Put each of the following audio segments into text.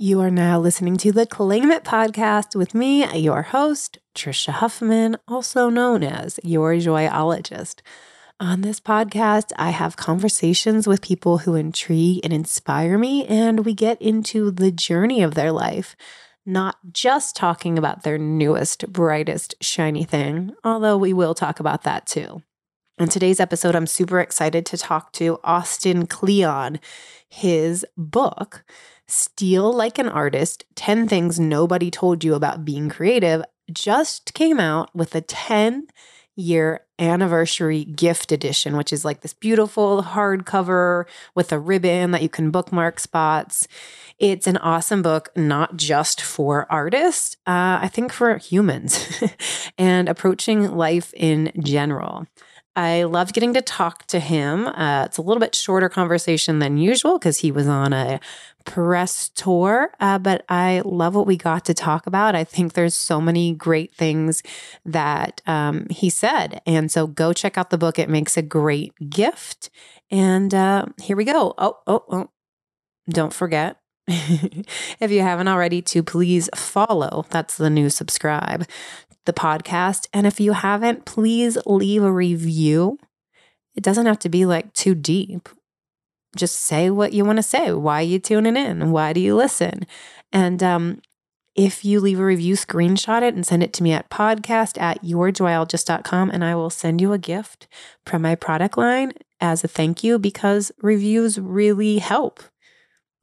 You are now listening to the Claim It podcast with me, your host, Tricia Huffman, also known as your joyologist. On this podcast, I have conversations with people who intrigue and inspire me, and we get into the journey of their life, not just talking about their newest, brightest, shiny thing, although we will talk about that too. In today's episode, I'm super excited to talk to Austin Kleon. His book, Steal Like an Artist 10 Things Nobody Told You About Being Creative, just came out with a 10 year anniversary gift edition, which is like this beautiful hardcover with a ribbon that you can bookmark spots. It's an awesome book, not just for artists, uh, I think for humans and approaching life in general. I loved getting to talk to him. Uh, it's a little bit shorter conversation than usual because he was on a press tour, uh, but I love what we got to talk about. I think there's so many great things that um, he said. And so go check out the book. It makes a great gift. And uh, here we go. Oh, oh, oh. Don't forget if you haven't already, to please follow. That's the new subscribe the podcast. And if you haven't, please leave a review. It doesn't have to be like too deep. Just say what you want to say. Why are you tuning in? Why do you listen? And um, if you leave a review, screenshot it and send it to me at podcast at yourjoyologist.com and I will send you a gift from my product line as a thank you because reviews really help.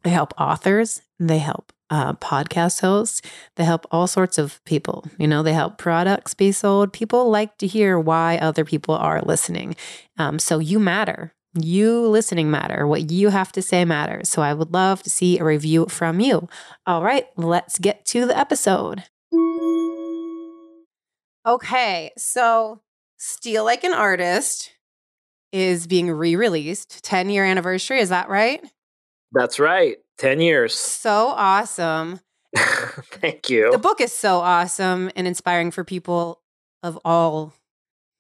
They help authors, they help uh, podcast hosts. They help all sorts of people. You know, they help products be sold. People like to hear why other people are listening. Um, so you matter. You listening matter. What you have to say matters. So I would love to see a review from you. All right, let's get to the episode. Okay, so Steal Like an Artist is being re released, 10 year anniversary. Is that right? That's right. 10 years. So awesome. Thank you. The book is so awesome and inspiring for people of all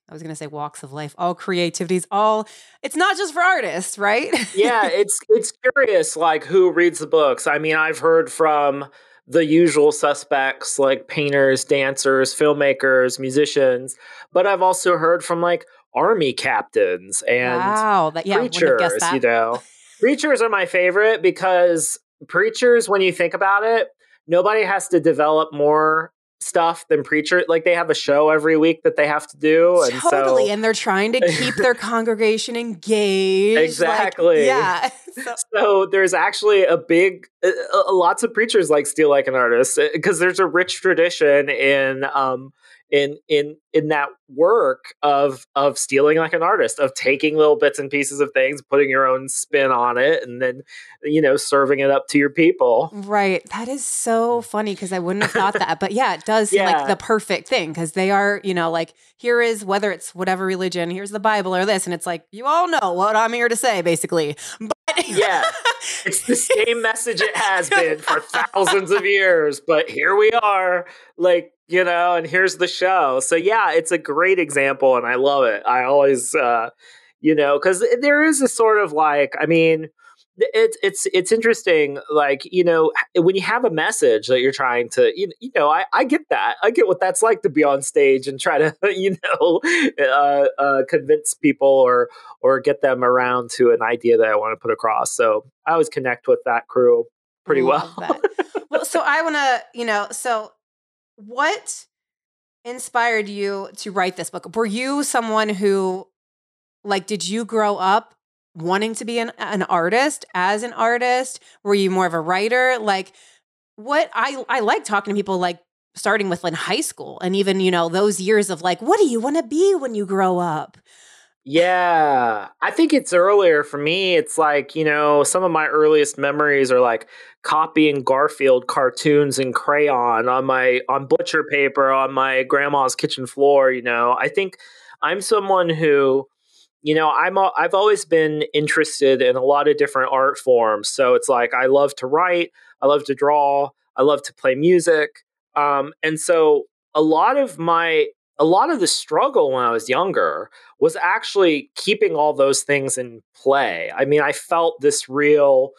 I was going to say walks of life, all creativities, all it's not just for artists, right? yeah, it's it's curious like who reads the books. I mean, I've heard from the usual suspects like painters, dancers, filmmakers, musicians, but I've also heard from like army captains and wow, that, yeah, preachers, you know. Preachers are my favorite because preachers, when you think about it, nobody has to develop more stuff than preacher like they have a show every week that they have to do and totally so, and they're trying to keep their congregation engaged exactly like, yeah so. so. there's actually a big uh, uh, lots of preachers like steal like an artist because there's a rich tradition in um in in in that work of of stealing like an artist of taking little bits and pieces of things putting your own spin on it and then you know serving it up to your people. Right. That is so funny because i wouldn't have thought that but yeah it does yeah. like the perfect thing because they are you know like here is whether it's whatever religion here's the bible or this and it's like you all know what i'm here to say basically. But yeah it's the same message it has been for thousands of years but here we are like you know, and here's the show. So yeah, it's a great example, and I love it. I always, uh, you know, because there is a sort of like, I mean, it's it's it's interesting like you know when you have a message that you're trying to you, you know I, I get that. I get what that's like to be on stage and try to you know uh, uh, convince people or or get them around to an idea that i want to put across. So i always connect with that crew pretty well. well so i want to you know so what inspired you to write this book? Were you someone who, like, did you grow up wanting to be an, an artist as an artist? Were you more of a writer? Like, what I I like talking to people like starting with in high school and even you know those years of like what do you want to be when you grow up yeah, I think it's earlier for me. It's like, you know, some of my earliest memories are like copying Garfield cartoons in crayon on my on butcher paper on my grandma's kitchen floor, you know. I think I'm someone who you know, I'm a, I've always been interested in a lot of different art forms. So it's like I love to write, I love to draw, I love to play music. Um, and so a lot of my a lot of the struggle when I was younger was actually keeping all those things in play. I mean, I felt this real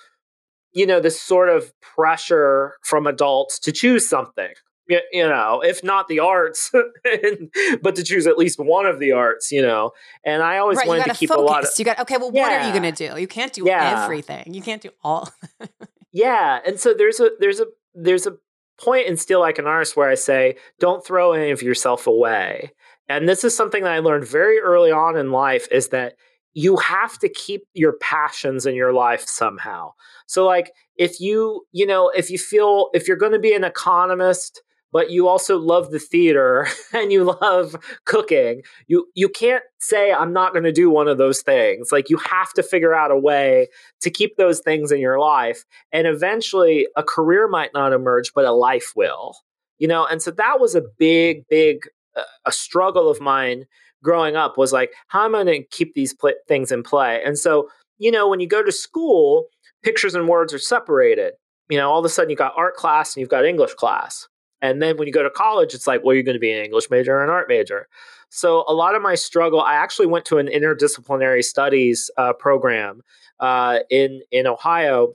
you know, this sort of pressure from adults to choose something. You, know, if not the arts, but to choose at least one of the arts, you know. And I always right, wanted to keep focus. a lot of. You got okay. Well, yeah. what are you going to do? You can't do yeah. everything. You can't do all. yeah, and so there's a there's a there's a point in Steal Like an Artist where I say, don't throw any of yourself away. And this is something that I learned very early on in life is that you have to keep your passions in your life somehow. So like if you, you know, if you feel if you're going to be an economist but you also love the theater and you love cooking, you you can't say I'm not going to do one of those things. Like you have to figure out a way to keep those things in your life and eventually a career might not emerge but a life will. You know, and so that was a big big uh, a struggle of mine growing up was like, how am I going to keep these pl- things in play? And so, you know, when you go to school, pictures and words are separated. You know, all of a sudden you've got art class and you've got English class. And then when you go to college, it's like, well, you're going to be an English major or an art major. So a lot of my struggle, I actually went to an interdisciplinary studies uh, program uh, in in Ohio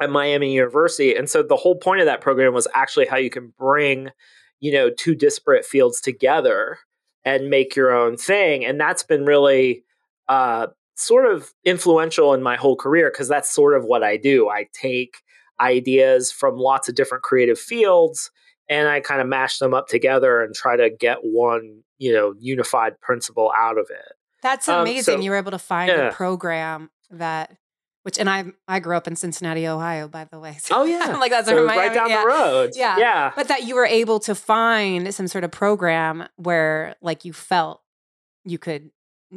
at Miami University, and so the whole point of that program was actually how you can bring, you know, two disparate fields together and make your own thing. And that's been really uh, sort of influential in my whole career because that's sort of what I do. I take ideas from lots of different creative fields and I kind of mash them up together and try to get one, you know, unified principle out of it. That's amazing. Um, so, you were able to find yeah. a program that which and I I grew up in Cincinnati, Ohio, by the way. So, oh yeah, like that's so right down yeah. the road. Yeah, yeah. But that you were able to find some sort of program where like you felt you could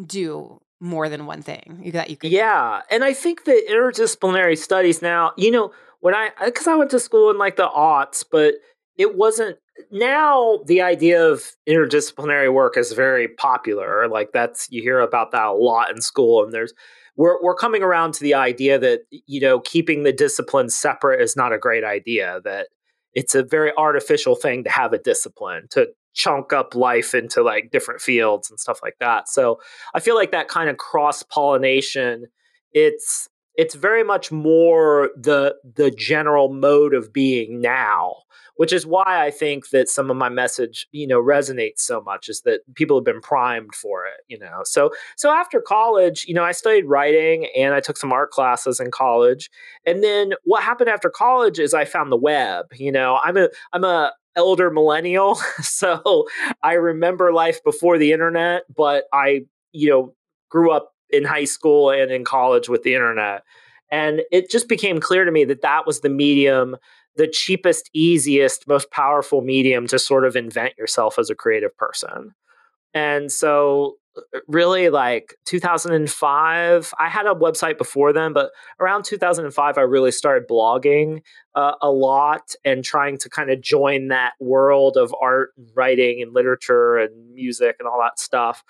do more than one thing. You that you could. Yeah, and I think the interdisciplinary studies now, you know, when I because I went to school in like the aughts, but it wasn't now the idea of interdisciplinary work is very popular like that's you hear about that a lot in school and there's we're we're coming around to the idea that you know keeping the disciplines separate is not a great idea that it's a very artificial thing to have a discipline to chunk up life into like different fields and stuff like that. So i feel like that kind of cross pollination it's it's very much more the the general mode of being now which is why I think that some of my message, you know, resonates so much is that people have been primed for it, you know. So so after college, you know, I studied writing and I took some art classes in college. And then what happened after college is I found the web, you know. I'm a I'm a elder millennial, so I remember life before the internet, but I, you know, grew up in high school and in college with the internet. And it just became clear to me that that was the medium the cheapest, easiest, most powerful medium to sort of invent yourself as a creative person. And so, uh, really, like 2005, I had a website before then, but around 2005, I really started blogging uh, a lot and trying to kind of join that world of art and writing and literature and music and all that stuff.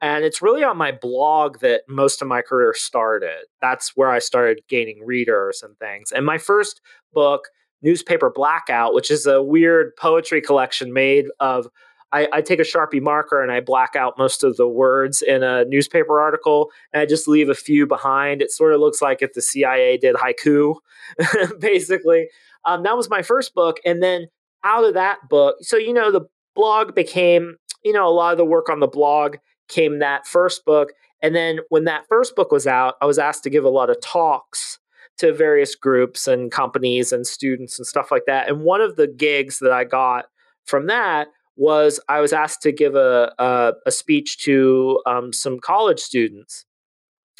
And it's really on my blog that most of my career started. That's where I started gaining readers and things. And my first book, newspaper blackout, which is a weird poetry collection made of. I, I, take a Sharpie marker and I black out most of the words in a newspaper article, and I just leave a few behind. It sort of looks like if the CIA did haiku, basically. Um, that was my first book, and then out of that book, so you know, the blog became, you know, a lot of the work on the blog came that first book, and then when that first book was out, I was asked to give a lot of talks to various groups and companies and students and stuff like that. And one of the gigs that I got from that was I was asked to give a a, a speech to um, some college students,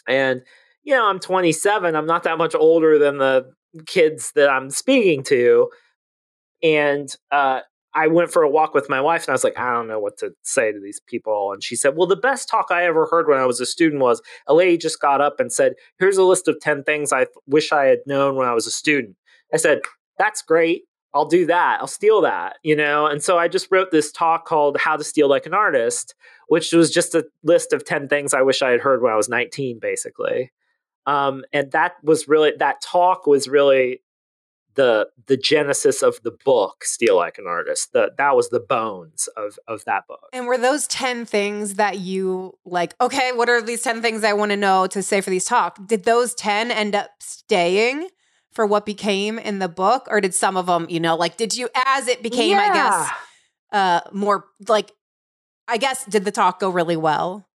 and you know I'm 27. I'm not that much older than the kids that I'm speaking to, and uh, I went for a walk with my wife and I was like, I don't know what to say to these people. And she said, Well, the best talk I ever heard when I was a student was a lady just got up and said, Here's a list of 10 things I wish I had known when I was a student. I said, That's great. I'll do that. I'll steal that, you know? And so I just wrote this talk called How to Steal Like an Artist, which was just a list of 10 things I wish I had heard when I was 19, basically. Um, and that was really, that talk was really the the genesis of the book steal like an artist that that was the bones of of that book and were those 10 things that you like okay what are these 10 things i want to know to say for these talk did those 10 end up staying for what became in the book, or did some of them, you know, like did you as it became, yeah. I guess, uh, more like, I guess, did the talk go really well?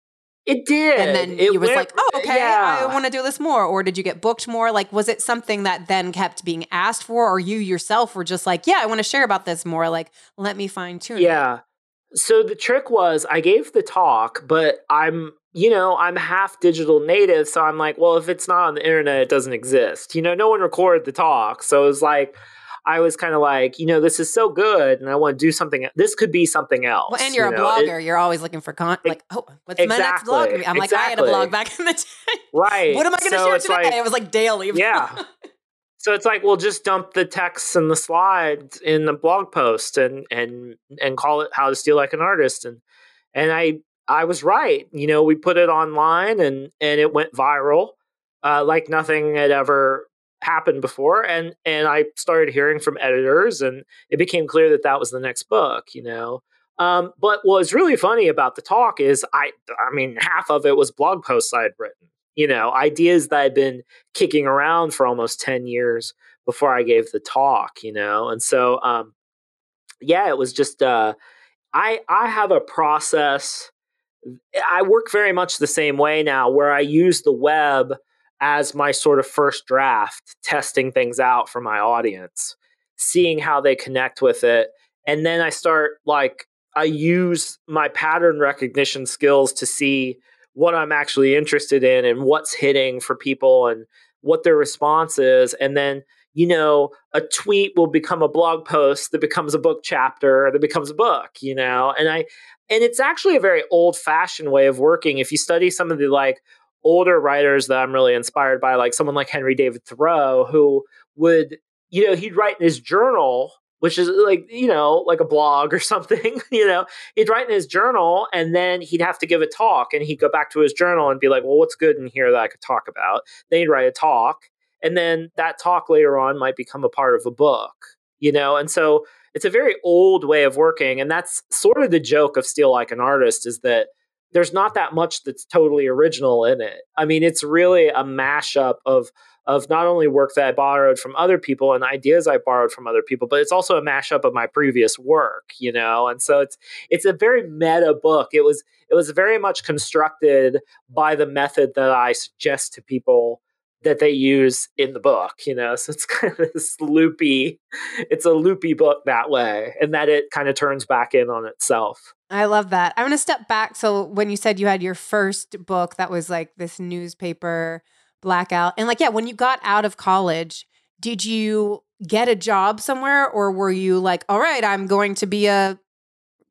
It did. And then it you was like, oh, okay, yeah. I want to do this more. Or did you get booked more? Like, was it something that then kept being asked for? Or you yourself were just like, yeah, I want to share about this more. Like, let me fine tune. Yeah. So the trick was I gave the talk, but I'm, you know, I'm half digital native. So I'm like, well, if it's not on the internet, it doesn't exist. You know, no one recorded the talk. So it was like, I was kind of like, you know, this is so good, and I want to do something. This could be something else. Well, and you're you a know? blogger. It, you're always looking for content. Like, oh, what's exactly, my next blog? I'm like, exactly. I had a blog back in the day. Right. what am I going to so share today? Like, it was like daily. Yeah. so it's like we'll just dump the text and the slides in the blog post and and and call it how to steal like an artist and and I I was right. You know, we put it online and and it went viral. Uh, like nothing had ever happened before and and I started hearing from editors and it became clear that that was the next book you know? Um, but what was really funny about the talk is I I mean half of it was blog posts I had written you know ideas that I'd been kicking around for almost 10 years before I gave the talk you know? And so um, yeah it was just uh, I I have a process I work very much the same way now where I use the web as my sort of first draft, testing things out for my audience, seeing how they connect with it. And then I start like, I use my pattern recognition skills to see what I'm actually interested in and what's hitting for people and what their response is. And then, you know, a tweet will become a blog post that becomes a book chapter that becomes a book, you know? And I, and it's actually a very old fashioned way of working. If you study some of the like older writers that I'm really inspired by, like someone like Henry David Thoreau, who would, you know, he'd write in his journal, which is like, you know, like a blog or something, you know, he'd write in his journal and then he'd have to give a talk and he'd go back to his journal and be like, well, what's good in here that I could talk about? Then he'd write a talk. And then that talk later on might become a part of a book, you know? And so it's a very old way of working. And that's sort of the joke of Steal Like an Artist is that there's not that much that's totally original in it. I mean, it's really a mashup of of not only work that I borrowed from other people and ideas I borrowed from other people, but it's also a mashup of my previous work, you know. And so it's it's a very meta book. It was it was very much constructed by the method that I suggest to people that they use in the book, you know. So it's kind of this loopy, it's a loopy book that way, and that it kind of turns back in on itself. I love that. I want to step back. So when you said you had your first book that was like this newspaper blackout, and like, yeah, when you got out of college, did you get a job somewhere or were you like, all right, I'm going to be a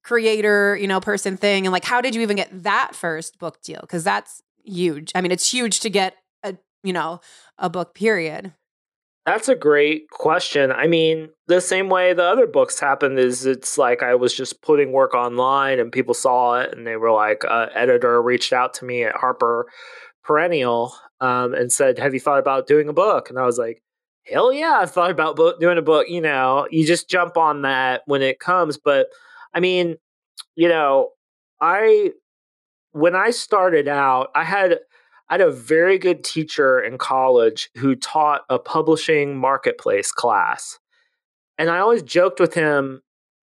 creator, you know, person thing? And like, how did you even get that first book deal? Because that's huge. I mean, it's huge to get a, you know, a book period. That's a great question. I mean, the same way the other books happened is it's like I was just putting work online and people saw it and they were like, uh, editor reached out to me at Harper Perennial um, and said, Have you thought about doing a book? And I was like, Hell yeah, I've thought about book, doing a book. You know, you just jump on that when it comes. But I mean, you know, I, when I started out, I had, I had a very good teacher in college who taught a publishing marketplace class. And I always joked with him.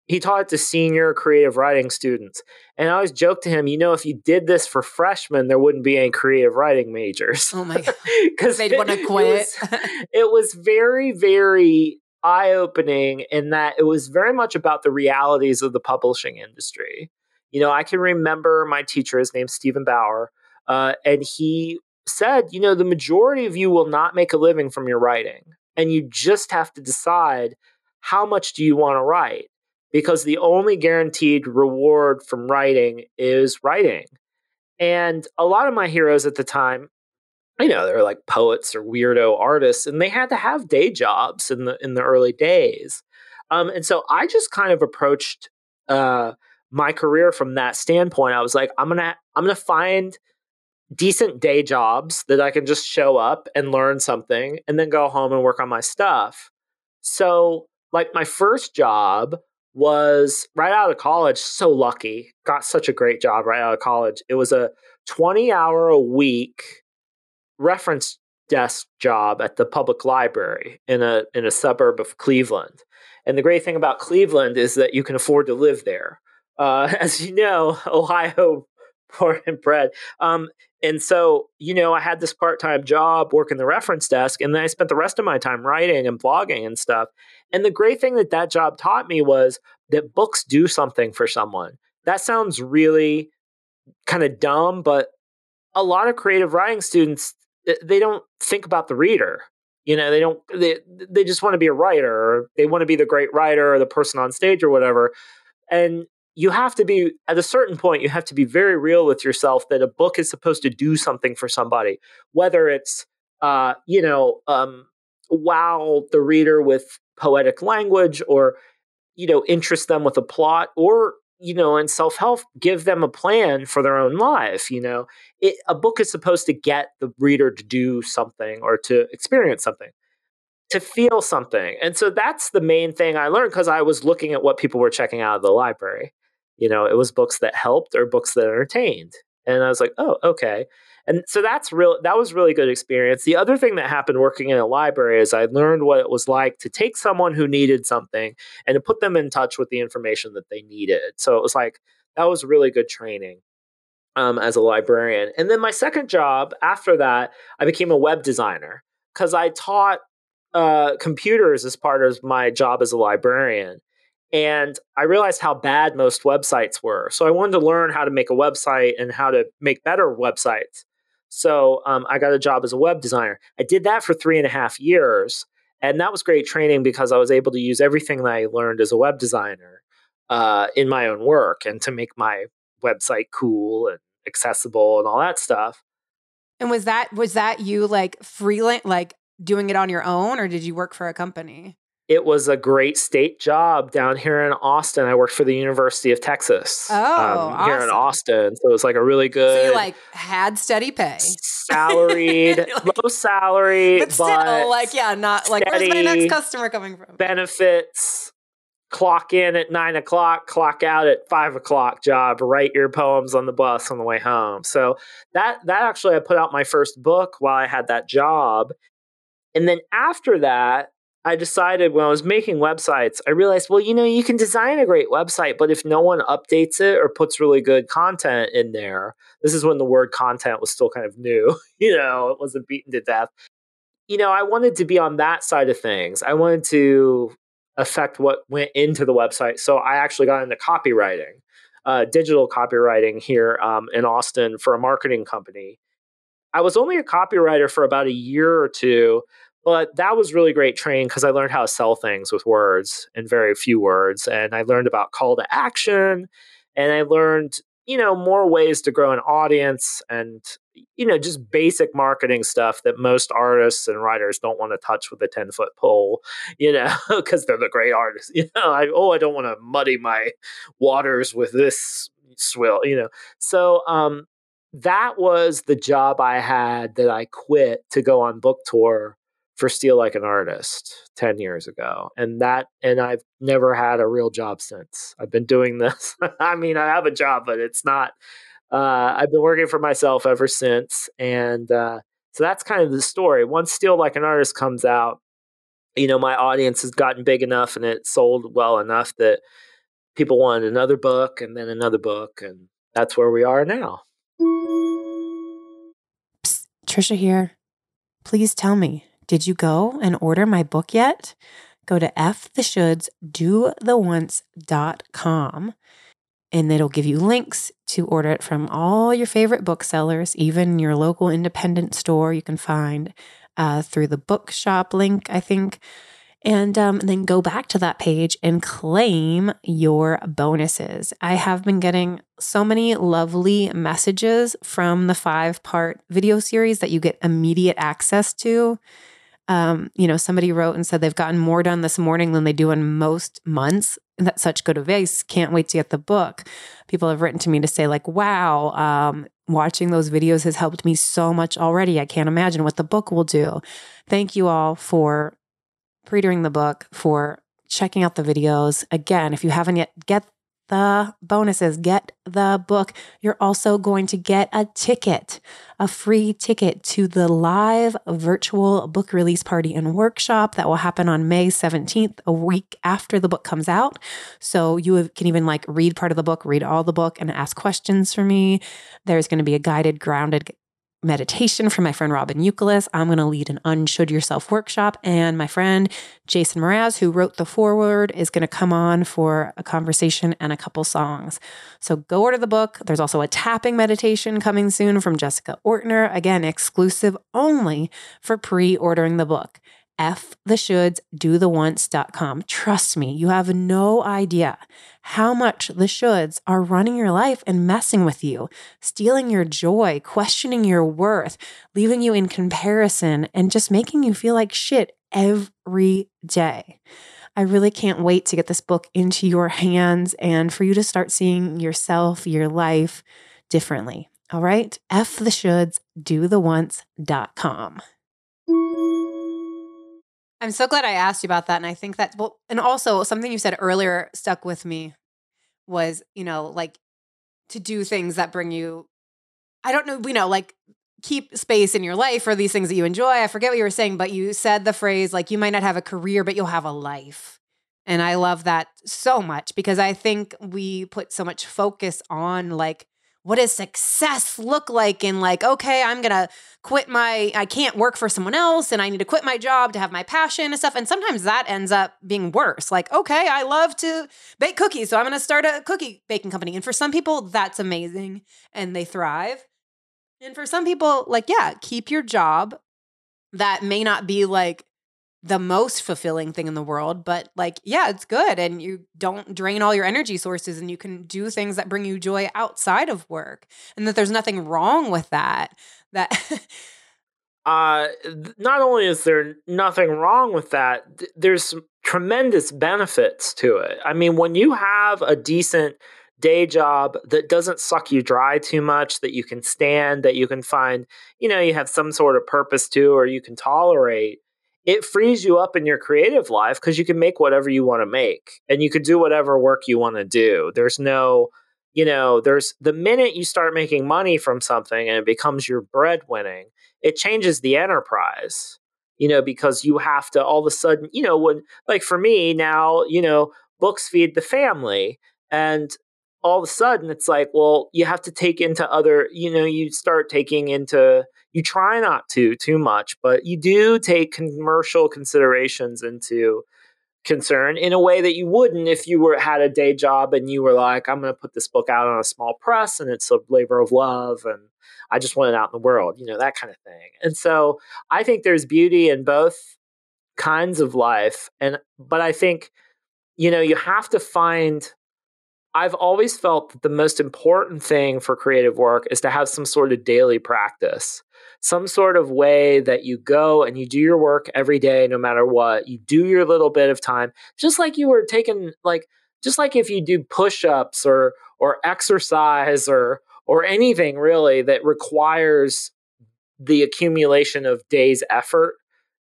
He taught it to senior creative writing students. And I always joked to him, you know, if you did this for freshmen, there wouldn't be any creative writing majors. Oh my God. Because they'd want to quit. It was, it was very, very eye opening in that it was very much about the realities of the publishing industry. You know, I can remember my teacher, his name's Stephen Bauer, uh, and he said, you know, the majority of you will not make a living from your writing. And you just have to decide how much do you want to write? Because the only guaranteed reward from writing is writing. And a lot of my heroes at the time, you know, they were like poets or weirdo artists, and they had to have day jobs in the in the early days. Um, and so I just kind of approached uh, my career from that standpoint. I was like, I'm gonna I'm gonna find decent day jobs that I can just show up and learn something and then go home and work on my stuff. So, like, my first job was right out of college. So lucky. Got such a great job right out of college. It was a 20 hour a week reference desk job at the public library in a in a suburb of Cleveland. And the great thing about Cleveland is that you can afford to live there. Uh, as you know, Ohio born and bred. Um, and so, you know, I had this part time job working the reference desk, and then I spent the rest of my time writing and blogging and stuff. And the great thing that that job taught me was that books do something for someone. That sounds really kind of dumb, but a lot of creative writing students they don't think about the reader. You know, they don't they they just want to be a writer or they want to be the great writer or the person on stage or whatever. And you have to be at a certain point you have to be very real with yourself that a book is supposed to do something for somebody whether it's uh, you know um, wow the reader with poetic language or you know interest them with a plot or you know in self-help give them a plan for their own life you know? It, a book is supposed to get the reader to do something or to experience something to feel something and so that's the main thing i learned because i was looking at what people were checking out of the library you know it was books that helped or books that entertained. And i was like oh okay. And so that's real that was really good experience. The other thing that happened working in a library is i learned what it was like to take someone who needed something and to put them in touch with the information that they needed. So it was like that was really good training um, as a librarian. And then my second job after that i became a web designer because i taught uh, computers as part of my job as a librarian and I realized how bad most websites were. So I wanted to learn how to make a website and how to make better websites. So um, I got a job as a web designer. I did that for three and a half years. And that was great training because I was able to use everything that I learned as a web designer uh, in my own work and to make my website cool and accessible and all that stuff. And was that was that you like freelance like doing it on your own or did you work for a company? It was a great state job down here in Austin. I worked for the University of Texas. Oh, um, awesome. here in Austin, so it was like a really good. So you like had steady pay, salaried, like, low salary, but still, but like yeah, not like where's my next customer coming from? Benefits. Clock in at nine o'clock, clock out at five o'clock. Job. Write your poems on the bus on the way home. So that that actually, I put out my first book while I had that job, and then after that, I decided when I was making websites, I realized, well, you know, you can design a great website, but if no one updates it or puts really good content in there, this is when the word content was still kind of new, you know, it wasn't beaten to death. You know, I wanted to be on that side of things. I wanted to affect what went into the website. So I actually got into copywriting, uh, digital copywriting here um, in Austin for a marketing company. I was only a copywriter for about a year or two but that was really great training because I learned how to sell things with words and very few words. And I learned about call to action and I learned, you know, more ways to grow an audience and, you know, just basic marketing stuff that most artists and writers don't want to touch with a 10 foot pole, you know, because they're the great artists. You know, I, oh, I don't want to muddy my waters with this swill, you know. So, um, that was the job I had that I quit to go on book tour for Steal Like an Artist 10 years ago. And that, and I've never had a real job since. I've been doing this. I mean, I have a job, but it's not, uh, I've been working for myself ever since. And uh, so that's kind of the story. Once Steal Like an Artist comes out, you know, my audience has gotten big enough and it sold well enough that people wanted another book and then another book. And that's where we are now. Psst, Tricia here. Please tell me, did you go and order my book yet? Go to ftheshouldsdotheones.com and it'll give you links to order it from all your favorite booksellers, even your local independent store you can find uh, through the bookshop link, I think. And, um, and then go back to that page and claim your bonuses. I have been getting so many lovely messages from the five part video series that you get immediate access to um, you know, somebody wrote and said they've gotten more done this morning than they do in most months. That's such good advice. Can't wait to get the book. People have written to me to say, like, wow, um, watching those videos has helped me so much already. I can't imagine what the book will do. Thank you all for pre-ordering the book, for checking out the videos. Again, if you haven't yet, get the bonuses, get the book. You're also going to get a ticket, a free ticket to the live virtual book release party and workshop that will happen on May 17th, a week after the book comes out. So you can even like read part of the book, read all the book, and ask questions for me. There's going to be a guided, grounded meditation from my friend Robin Youkilis. I'm going to lead an Unshould Yourself workshop. And my friend Jason Mraz, who wrote the foreword, is going to come on for a conversation and a couple songs. So go order the book. There's also a tapping meditation coming soon from Jessica Ortner. Again, exclusive only for pre ordering the book. F the shoulds, do the ones.com. Trust me, you have no idea how much the shoulds are running your life and messing with you, stealing your joy, questioning your worth, leaving you in comparison, and just making you feel like shit every day. I really can't wait to get this book into your hands and for you to start seeing yourself, your life differently. All right? F the shoulds, do the ones.com. I'm so glad I asked you about that. And I think that, well, and also something you said earlier stuck with me was, you know, like to do things that bring you, I don't know, you know, like keep space in your life for these things that you enjoy. I forget what you were saying, but you said the phrase like you might not have a career, but you'll have a life. And I love that so much because I think we put so much focus on like what does success look like? In like okay i'm gonna quit my i can't work for someone else and i need to quit my job to have my passion and stuff. And sometimes that ends up being worse. Like okay i love to bake cookies so i'm gonna start a cookie baking company. And for some people that's amazing and they thrive. And for some people like yeah keep your job. That may not be like the most fulfilling thing in the world, but like, yeah, it's good. And you don't drain all your energy sources and you can do things that bring you joy outside of work. And that there's nothing wrong with that. That uh not only is there nothing wrong with that, there's tremendous benefits to it. I mean, when you have a decent day job that doesn't suck you dry too much, that you can stand, that you can find, you know, you have some sort of purpose to, or you can tolerate, it frees you up in your creative life because you can make whatever you want to make and you can do whatever work you want to do. There's no, you know, there's the minute you start making money from something and it becomes your breadwinning, it changes the enterprise, you know, because you have to all of a sudden, you know, when, like for me now, you know, books feed the family. And all of a sudden it's like, well, you have to take into other, you know, you start taking into, you try not to too much, but you do take commercial considerations into concern in a way that you wouldn't if you were had a day job and you were like, I'm going to put this book out on a small press and it's a labor of love and I just want it out in the world, you know, that kind of thing. And so I think there's beauty in both kinds of life. And, but I think, you know, you have to find I've always felt that the most important thing for creative work is to have some sort of daily practice, some sort of way that you go and you do your work every day, no matter what. You do your little bit of time, just like you were taking, like, just like if you do push ups or, or exercise or, or anything really that requires the accumulation of days' effort,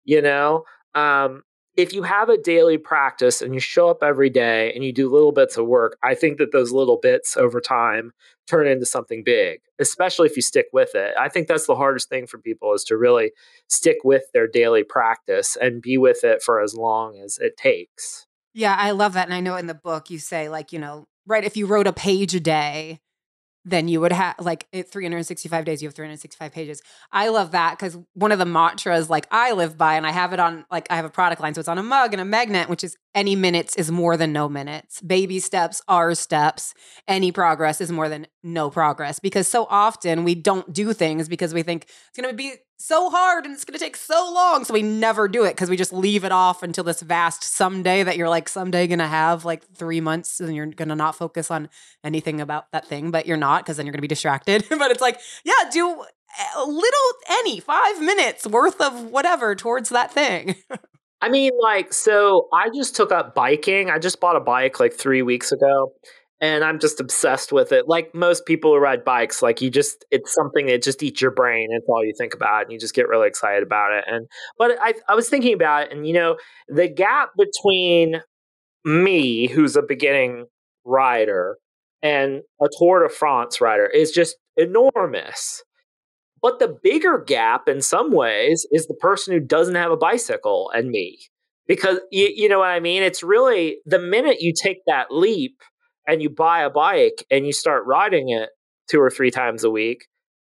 you know, um, if you have a daily practice and you show up every day and you do little bits of work, I think that those little bits over time turn into something big, especially if you stick with it. I think that's the hardest thing for people is to really stick with their daily practice and be with it for as long as it takes. Yeah, I love that. And I know in the book you say, like, you know, right, if you wrote a page a day, then you would have like 365 days you have 365 pages. I love that because one of the mantras like i live by and i have it on like i have a product line so it's on a mug and a magnet which is any minutes is more than no minutes. Baby steps are steps. Any progress is more than no progress because so often we don't do things because we think it's going to be so hard and it's going to take so long. So we never do it because we just leave it off until this vast someday that you're like someday going to have like three months and you're going to not focus on anything about that thing, but you're not because then you're going to be distracted. but it's like, yeah, do a little, any five minutes worth of whatever towards that thing. I mean, like, so I just took up biking. I just bought a bike like three weeks ago and I'm just obsessed with it. Like most people who ride bikes, like you just it's something that just eats your brain. It's all you think about, and you just get really excited about it. And but I I was thinking about it, and you know the gap between me, who's a beginning rider and a Tour de France rider is just enormous. But the bigger gap in some ways is the person who doesn't have a bicycle and me. Because you, you know what I mean? It's really the minute you take that leap and you buy a bike and you start riding it two or three times a week,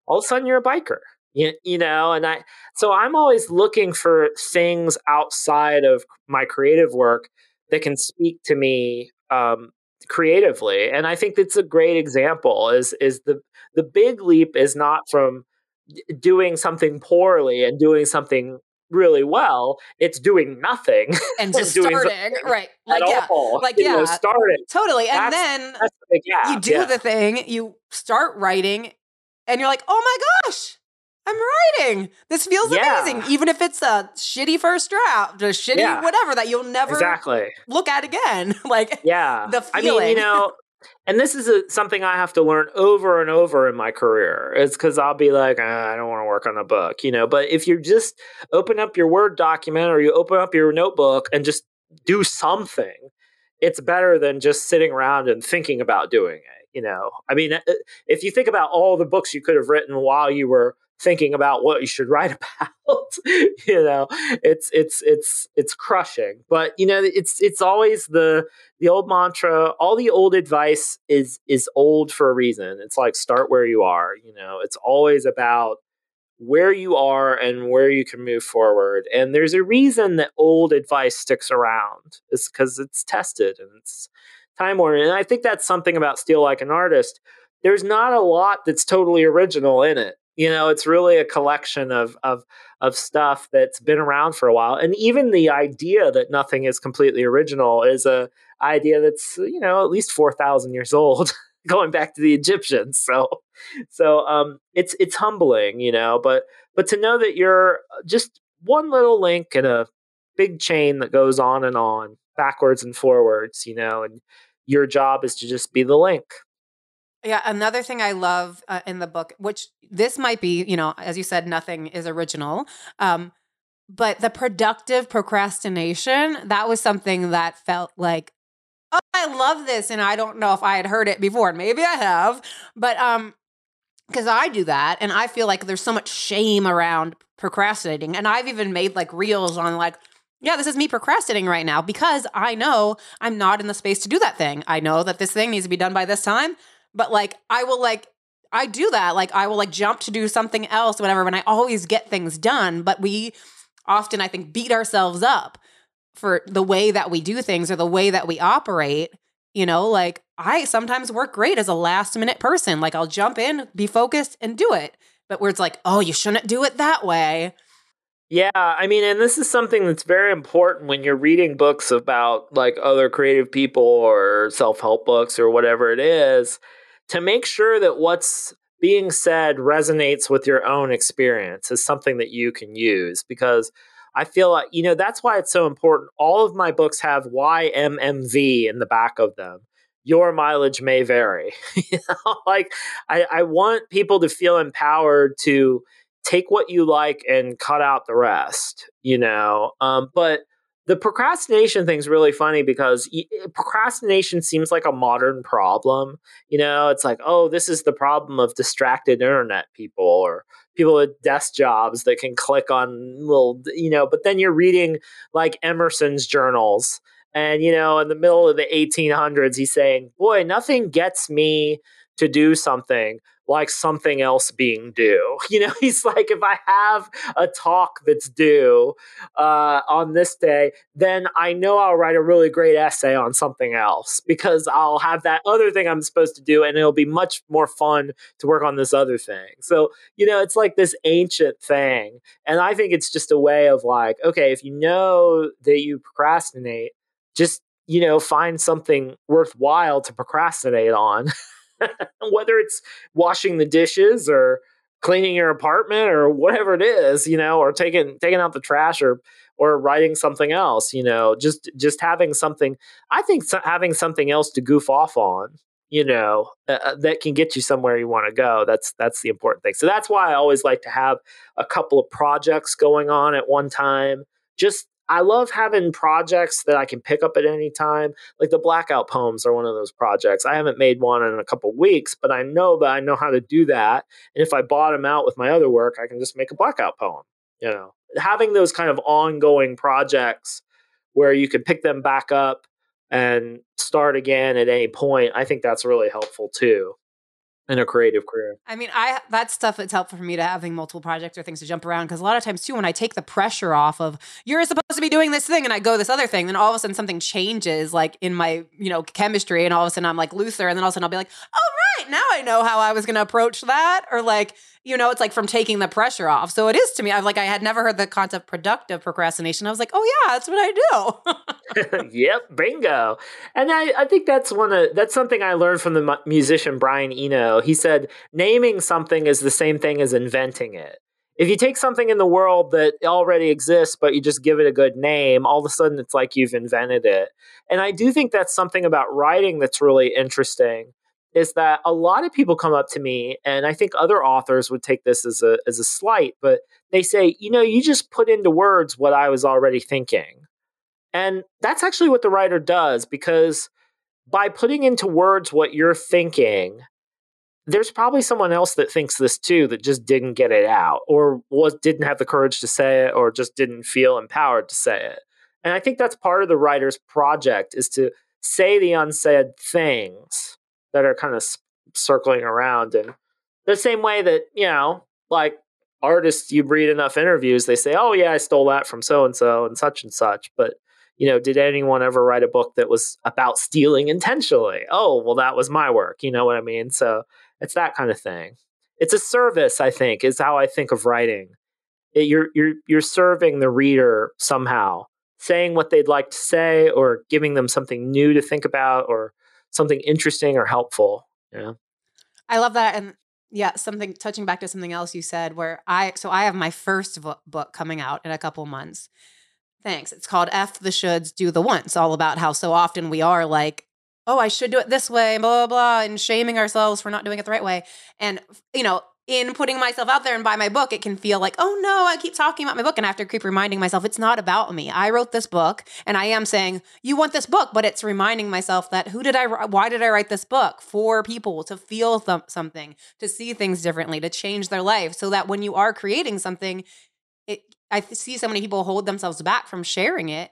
all of a sudden you're a biker. You, you know, and I, so I'm always looking for things outside of my creative work that can speak to me um, creatively. And I think that's a great example is, is the, the big leap is not from doing something poorly and doing something really well. It's doing nothing and just and starting, right? Like yeah, all. like yeah, know, starting totally. And that's, then that's the you do yeah. the thing, you start writing, and you're like, oh my gosh. I'm writing. This feels yeah. amazing, even if it's a shitty first draft, a shitty whatever that you'll never exactly look at again. like, yeah, the feeling. I mean, you know, and this is a, something I have to learn over and over in my career. It's because I'll be like, ah, I don't want to work on a book, you know. But if you just open up your Word document or you open up your notebook and just do something, it's better than just sitting around and thinking about doing it. You know, I mean, uh, if you think about all the books you could have written while you were thinking about what you should write about you know? It's it's it's it's crushing. But you know it's it's always the the old mantra all the old advice is is old for a reason. It's like start where you are you know? It's always about where you are and where you can move forward. And there's a reason that old advice sticks around. It's because it's tested and it's time worn. And i think that's something about Steal like an artist. There's not a lot that's totally original in it you know it's really a collection of of of stuff that's been around for a while and even the idea that nothing is completely original is a idea that's you know at least 4000 years old going back to the egyptians so so um it's it's humbling you know but but to know that you're just one little link in a big chain that goes on and on backwards and forwards you know and your job is to just be the link yeah, another thing I love uh, in the book, which this might be, you know, as you said, nothing is original. Um, but the productive procrastination, that was something that felt like, oh, I love this. And I don't know if I had heard it before. Maybe I have. But um, because I do that and I feel like there's so much shame around procrastinating. And I've even made like reels on like, yeah, this is me procrastinating right now because I know I'm not in the space to do that thing. I know that this thing needs to be done by this time but like I will like I do that. Like I will like jump to do something else, whatever, when I always get things done. But we often, I think, beat ourselves up for the way that we do things or the way that we operate. You know, like I sometimes work great as a last minute person. Like I'll jump in, be focused, and do it. But where it's like, oh, you shouldn't do it that way. Yeah, I mean, and this is something that's very important when you're reading books about like other creative people or self help books or whatever it is to make sure that what's being said resonates with your own experience is something that you can use because I feel like, you know, that's why it's so important. All of my books have YMMV in the back of them. Your mileage may vary. you know, like I, I want people to feel empowered to take what you like and cut out the rest, you know. Um, but the procrastination thing's really funny because eh, procrastination seems like a modern problem. You know, it's like, oh, this is the problem of distracted internet people or people with desk jobs that can click on little, you know, but then you're reading like Emerson's journals. And, you know, in the middle of the 1800s, he's saying, boy, nothing gets me to do something like something else being due. You know, he's like, if I have a talk that's due uh, on this day, then I know I'll write a really great essay on something else because I'll have that other thing I'm supposed to do and it'll be much more fun to work on this other thing. So, you know, it's like this ancient thing. And I think it's just a way of like, okay, if you know that you procrastinate, just, you know, find something worthwhile to procrastinate on. whether it's washing the dishes or cleaning your apartment or whatever it is, you know, or taking taking out the trash or or writing something else, you know, just just having something. I think so, having something else to goof off on, you know, uh, uh that can get you somewhere you want to go. That's that's the important thing. So that's why I always like to have a couple of projects going on at one time. Just I love having projects that I can pick up at any time. Like the blackout poems are one of those projects. I haven't made one in a couple weeks, but I know that I know how to do that. And if I bottom out with my other work, I can just make a blackout poem. You know, having those kind of ongoing projects where you can pick them back up and start again at any point, I think that's really helpful too in a creative career. I mean, I that stuff it's helpful for me to having multiple projects or things to jump around because a lot of times too, when I take the pressure off of you're supposed to be doing this thing and I go this other thing, then all of a sudden something changes like in my you know chemistry, and all of a sudden I'm like looser, and then all of a sudden I'll be like, oh right, now I know how I was going to approach that, or like you know, it's like from taking the pressure off. So it is to me. I've like I had never heard the concept productive procrastination. I was like, oh yeah, that's what I do. yep, bingo. And I, I think that's one of that's something I learned from the musician Brian Eno. He said naming something is the same thing as inventing it. If you take something in the world that already exists, but you just give it a good name, all of a sudden it's like you've invented it. And I do think that's something about writing that's really interesting is that a lot of people come up to me and I think other authors would take this as a as a slight, but they say, you know, you just put into words what I was already thinking. And that's actually what the writer does because by putting into words what you're thinking, there's probably someone else that thinks this too that just didn't get it out or was didn't have the courage to say it or just didn't feel empowered to say it. And I think that's part of the writer's project is to say the unsaid things that are kind of circling around and the same way that you know like artists you read enough interviews they say oh yeah i stole that from so and so and such and such but you know did anyone ever write a book that was about stealing intentionally? Oh well that was my work you know what i mean? So it's that kind of thing. It's a service i think is how i think of writing. It, you're you're you're serving the reader somehow saying what they'd like to say or giving them something new to think about or something interesting or helpful. Yeah. I love that. And yeah, something touching back to something else you said where I, so I have my first book coming out in a couple months. Thanks. It's called F the Shoulds Do the Ones, all about how so often we are like, oh, I should do it this way, blah, blah, blah, and shaming ourselves for not doing it the right way. And, you know, in putting myself out there and buy my book, it can feel like, oh no, I keep talking about my book. And I have to keep reminding myself, it's not about me. I wrote this book and I am saying, you want this book, but it's reminding myself that who did I, why did I write this book? For people to feel th- something, to see things differently, to change their life. So that when you are creating something, it, I see so many people hold themselves back from sharing it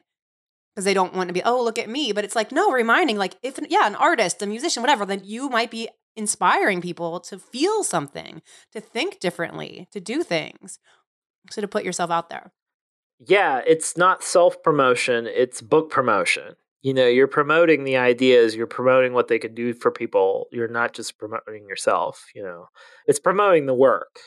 because they don't want to be, oh, look at me. But it's like, no, reminding, like, if, yeah, an artist, a musician, whatever, then you might be inspiring people to feel something, to think differently, to do things. So to put yourself out there. Yeah, it's not self promotion, it's book promotion. You know, you're promoting the ideas, you're promoting what they can do for people. You're not just promoting yourself, you know, it's promoting the work.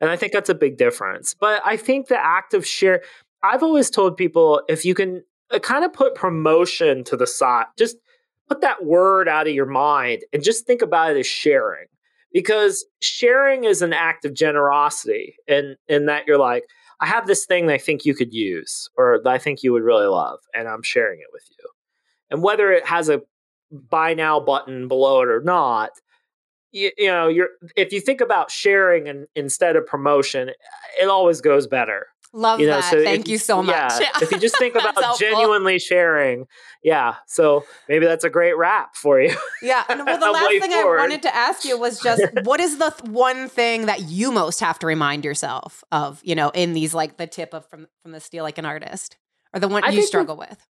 And I think that's a big difference. But I think the act of share, I've always told people if you can uh, kind of put promotion to the side, just put that word out of your mind and just think about it as sharing because sharing is an act of generosity and in that you're like i have this thing that i think you could use or that i think you would really love and i'm sharing it with you. And whether it has a buy now button below it or not you, you know you're if you think about sharing and instead of promotion it always goes better Love you know, that. So Thank you so much. Yeah, if you just think about genuinely sharing, yeah. So maybe that's a great wrap for you. Yeah. well, the last thing forward. I wanted to ask you was just what is the th- one thing that you most have to remind yourself of, you know, in these like the tip of from from the Steal like an artist or the one I you struggle with?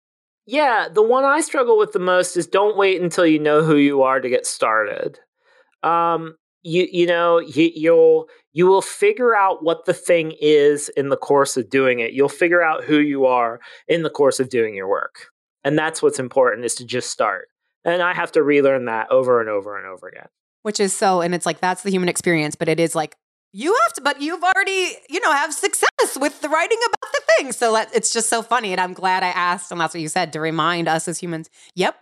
Yeah, the one I struggle with the most is don't wait until you know who you are to get started. Um, you you know you, you'll you will figure out what the thing is in the course of doing it. You'll figure out who you are in the course of doing your work and that's what's important is to just start and i have to relearn that over and over and over again. Which is so and it's like that's the human experience but it is like you have to but you've already you know have success with the writing about the thing. So that, it's just so funny and i'm glad i asked and that's what you said to remind us as humans yep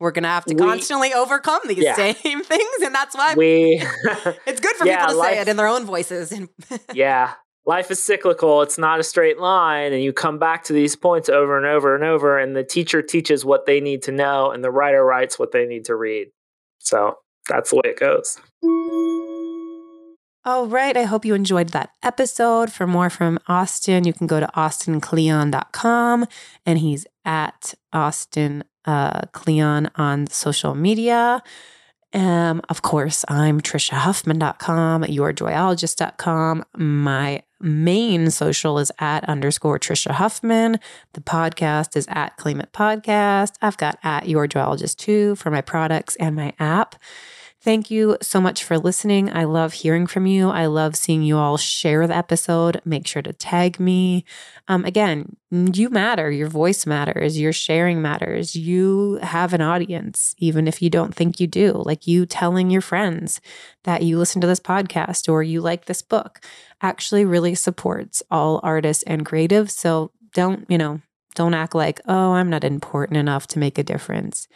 we're gonna have to we, constantly overcome these yeah. same things, and that's why we. it's good for yeah, people to life, say it in their own voices. yeah, life is cyclical. It's not a straight line, and you come back to these points over and over and over. And the teacher teaches what they need to know, and the writer writes what they need to read. So that's the way it goes. All right. I hope you enjoyed that episode. For more from Austin, you can go to austinkleon.com and he's at Austin uh, Kleon on social media. Um, of course, I'm TriciaHuffman.com, yourjoyologist.com. My main social is at underscore Tricia Huffman. The podcast is at Claim It Podcast. I've got at Your Joyologist too for my products and my app. Thank you so much for listening. I love hearing from you. I love seeing you all share the episode. Make sure to tag me. Um, again, you matter. Your voice matters. Your sharing matters. You have an audience, even if you don't think you do. Like you telling your friends that you listen to this podcast or you like this book actually really supports all artists and creatives. So don't, you know, don't act like, oh, I'm not important enough to make a difference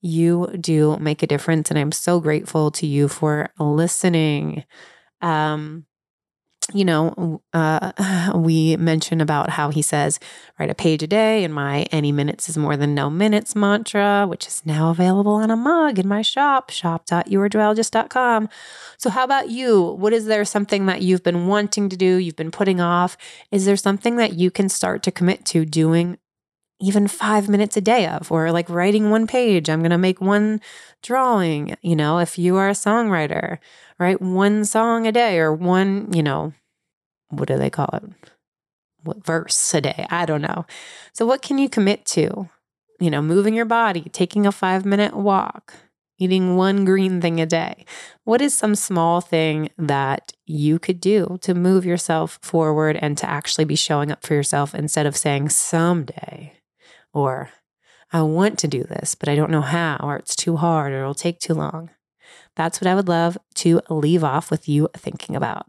you do make a difference. And I'm so grateful to you for listening. Um, you know, uh, we mentioned about how he says, write a page a day, and my any minutes is more than no minutes mantra, which is now available on a mug in my shop, shop.yourjoyologist.com. So, how about you? What is there something that you've been wanting to do, you've been putting off? Is there something that you can start to commit to doing even five minutes a day of, or like writing one page. I'm going to make one drawing. You know, if you are a songwriter, write one song a day or one, you know, what do they call it? What verse a day? I don't know. So, what can you commit to? You know, moving your body, taking a five minute walk, eating one green thing a day. What is some small thing that you could do to move yourself forward and to actually be showing up for yourself instead of saying someday? Or I want to do this, but I don't know how, or it's too hard, or it'll take too long. That's what I would love to leave off with you thinking about.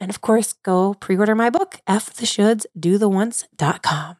And of course, go pre order my book, F the Shoulds, Do the Ones.com.